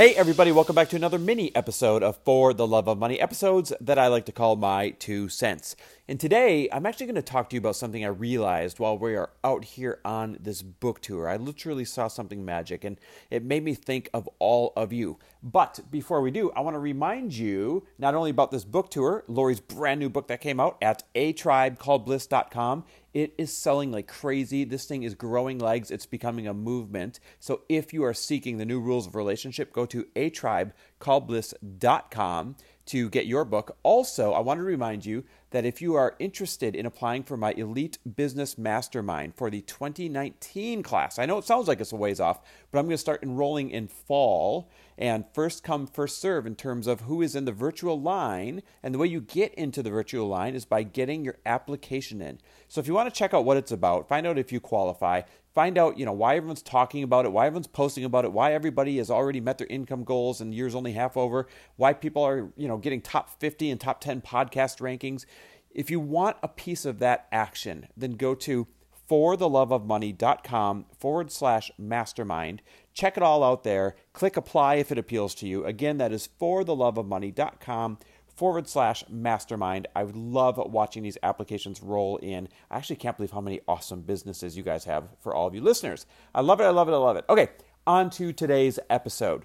Hey, everybody, welcome back to another mini episode of For the Love of Money, episodes that I like to call my two cents. And today, I'm actually going to talk to you about something I realized while we are out here on this book tour. I literally saw something magic, and it made me think of all of you. But before we do, I want to remind you not only about this book tour, Lori's brand new book that came out at a tribe called bliss.com. It is selling like crazy. This thing is growing legs. It's becoming a movement. So if you are seeking the new rules of relationship, go to a tribe called bliss.com to get your book. Also, I want to remind you that if you are interested in applying for my Elite Business Mastermind for the 2019 class, I know it sounds like it's a ways off, but I'm going to start enrolling in fall and first come, first serve in terms of who is in the virtual line. And the way you get into the virtual line is by getting your application in. So if you want to check out what it's about, find out if you qualify, find out you know why everyone's talking about it why everyone's posting about it why everybody has already met their income goals and years only half over why people are you know getting top 50 and top 10 podcast rankings. If you want a piece of that action then go to fortheloveofmoney.com forward slash mastermind. Check it all out there. Click apply if it appeals to you. Again that is fortheloveofmoney.com forward slash mastermind. I would love watching these applications roll in. I actually can't believe how many awesome businesses you guys have for all of you listeners. I love it. I love it. I love it. Okay, on to today's episode.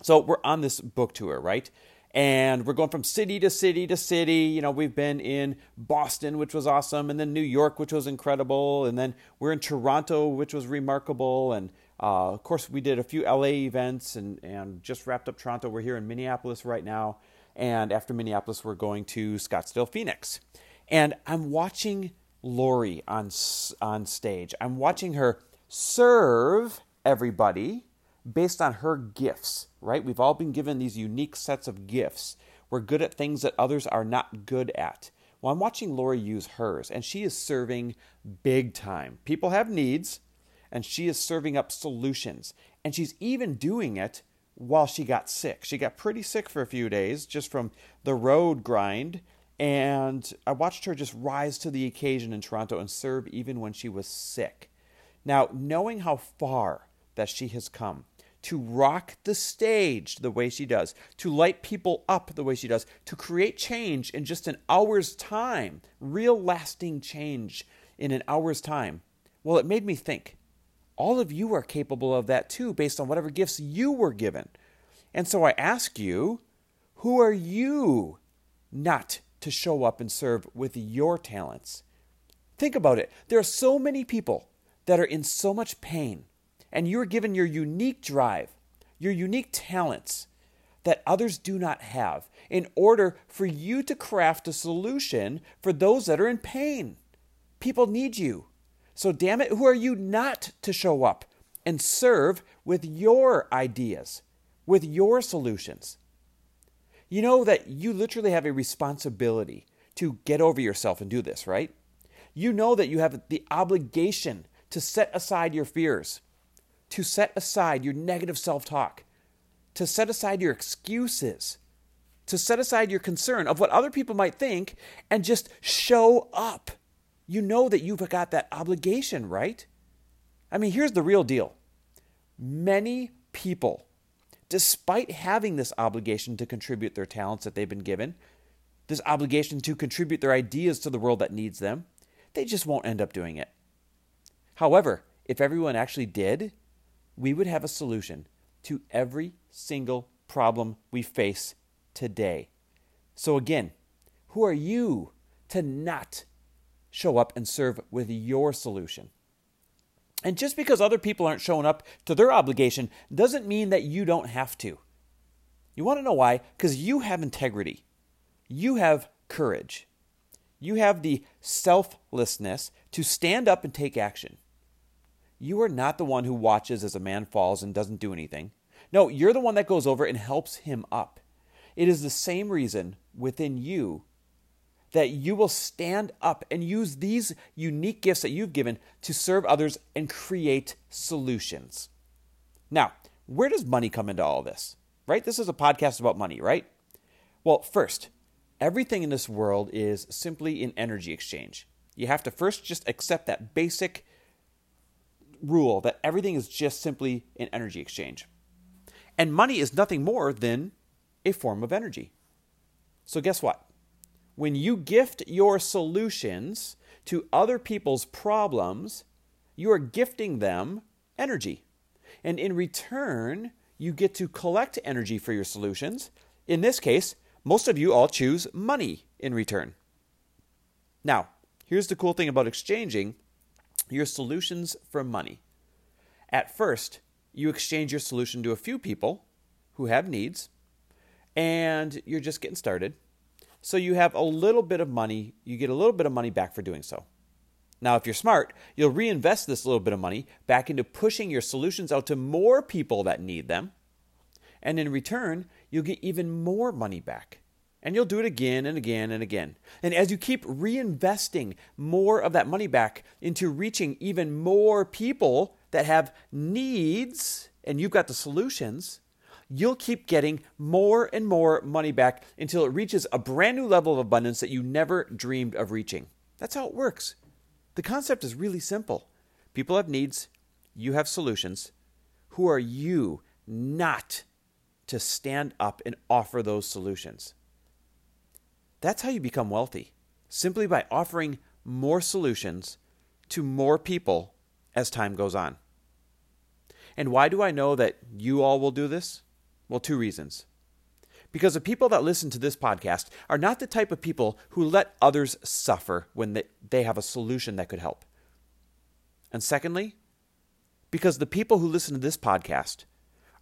So we're on this book tour, right? And we're going from city to city to city. You know, we've been in Boston, which was awesome, and then New York, which was incredible, and then we're in Toronto, which was remarkable, and uh, of course, we did a few LA events and, and just wrapped up Toronto. We're here in Minneapolis right now. And after Minneapolis, we're going to Scottsdale, Phoenix. And I'm watching Lori on, on stage. I'm watching her serve everybody based on her gifts, right? We've all been given these unique sets of gifts. We're good at things that others are not good at. Well, I'm watching Lori use hers, and she is serving big time. People have needs, and she is serving up solutions. And she's even doing it while she got sick. She got pretty sick for a few days just from the road grind. And I watched her just rise to the occasion in Toronto and serve even when she was sick. Now, knowing how far that she has come, to rock the stage the way she does, to light people up the way she does, to create change in just an hour's time, real lasting change in an hour's time. Well, it made me think all of you are capable of that too, based on whatever gifts you were given. And so I ask you, who are you not to show up and serve with your talents? Think about it. There are so many people that are in so much pain, and you're given your unique drive, your unique talents that others do not have in order for you to craft a solution for those that are in pain. People need you. So, damn it, who are you not to show up and serve with your ideas, with your solutions? You know that you literally have a responsibility to get over yourself and do this, right? You know that you have the obligation to set aside your fears, to set aside your negative self talk, to set aside your excuses, to set aside your concern of what other people might think, and just show up you know that you've got that obligation, right? I mean, here's the real deal many people, despite having this obligation to contribute their talents that they've been given, this obligation to contribute their ideas to the world that needs them, they just won't end up doing it. However, if everyone actually did, we would have a solution to every single problem we face today. So, again, who are you to not show up and serve with your solution. And just because other people aren't showing up to their obligation doesn't mean that you don't have to. You want to know why? Because you have integrity, you have courage, you have the selflessness to stand up and take action. You are not the one who watches as a man falls and doesn't do anything. No, you're the one that goes over and helps him up. It is the same reason within you that you will stand up and use these unique gifts that you've given to serve others and create solutions. Now, where does money come into all this? Right? This is a podcast about money, right? Well, first, everything in this world is simply an energy exchange. You have to first just accept that basic rule that everything is just simply an energy exchange. And money is nothing more than a form of energy. So, guess what? When you gift your solutions to other people's problems, you are gifting them energy. And in return, you get to collect energy for your solutions. In this case, most of you all choose money in return. Now, here's the cool thing about exchanging your solutions for money. At first, you exchange your solution to a few people who have needs, and you're just getting started. So you have a little bit of money, you get a little bit of money back for doing so. Now, if you're smart, you'll reinvest this little bit of money back into pushing your solutions out to more people that need them. And in return, you'll get even more money back. And you'll do it again and again and again. And as you keep reinvesting more of that money back into reaching even more people that have needs, and you've got the solutions, you'll keep getting more and more money back until it reaches a brand new level of abundance that you never dreamed of reaching. That's how it works. The concept is really simple. People have needs, you have solutions. Who are you not to stand up and offer those solutions? That's how you become wealthy, simply by offering more solutions to more people as time goes on. And why do I know that you all will do this? Well, two reasons. Because the people that listen to this podcast are not the type of people who let others suffer when they, have a solution that could help. And secondly, because the people who listen to this podcast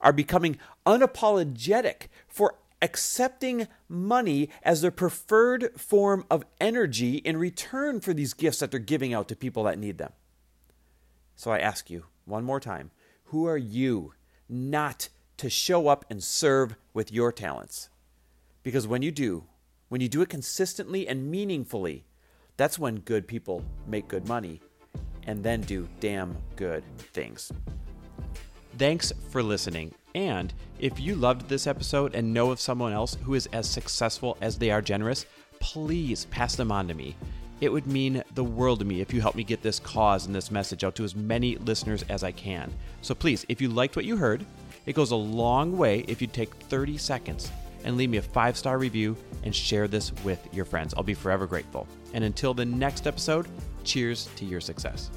are becoming unapologetic for accepting money as their preferred form of energy in return for these gifts that they're giving out to people that need them. So I ask you one more time who are you not to show up and serve with your talents. Because when you do, when you do it consistently and meaningfully, that's when good people make good money and then do damn good things. Thanks for listening. And if you loved this episode and know of someone else who is as successful as they are generous, please pass them on to me. It would mean the world to me if you help me get this cause and this message out to as many listeners as I can. So please, if you liked what you heard, it goes a long way if you take 30 seconds and leave me a five star review and share this with your friends. I'll be forever grateful. And until the next episode, cheers to your success.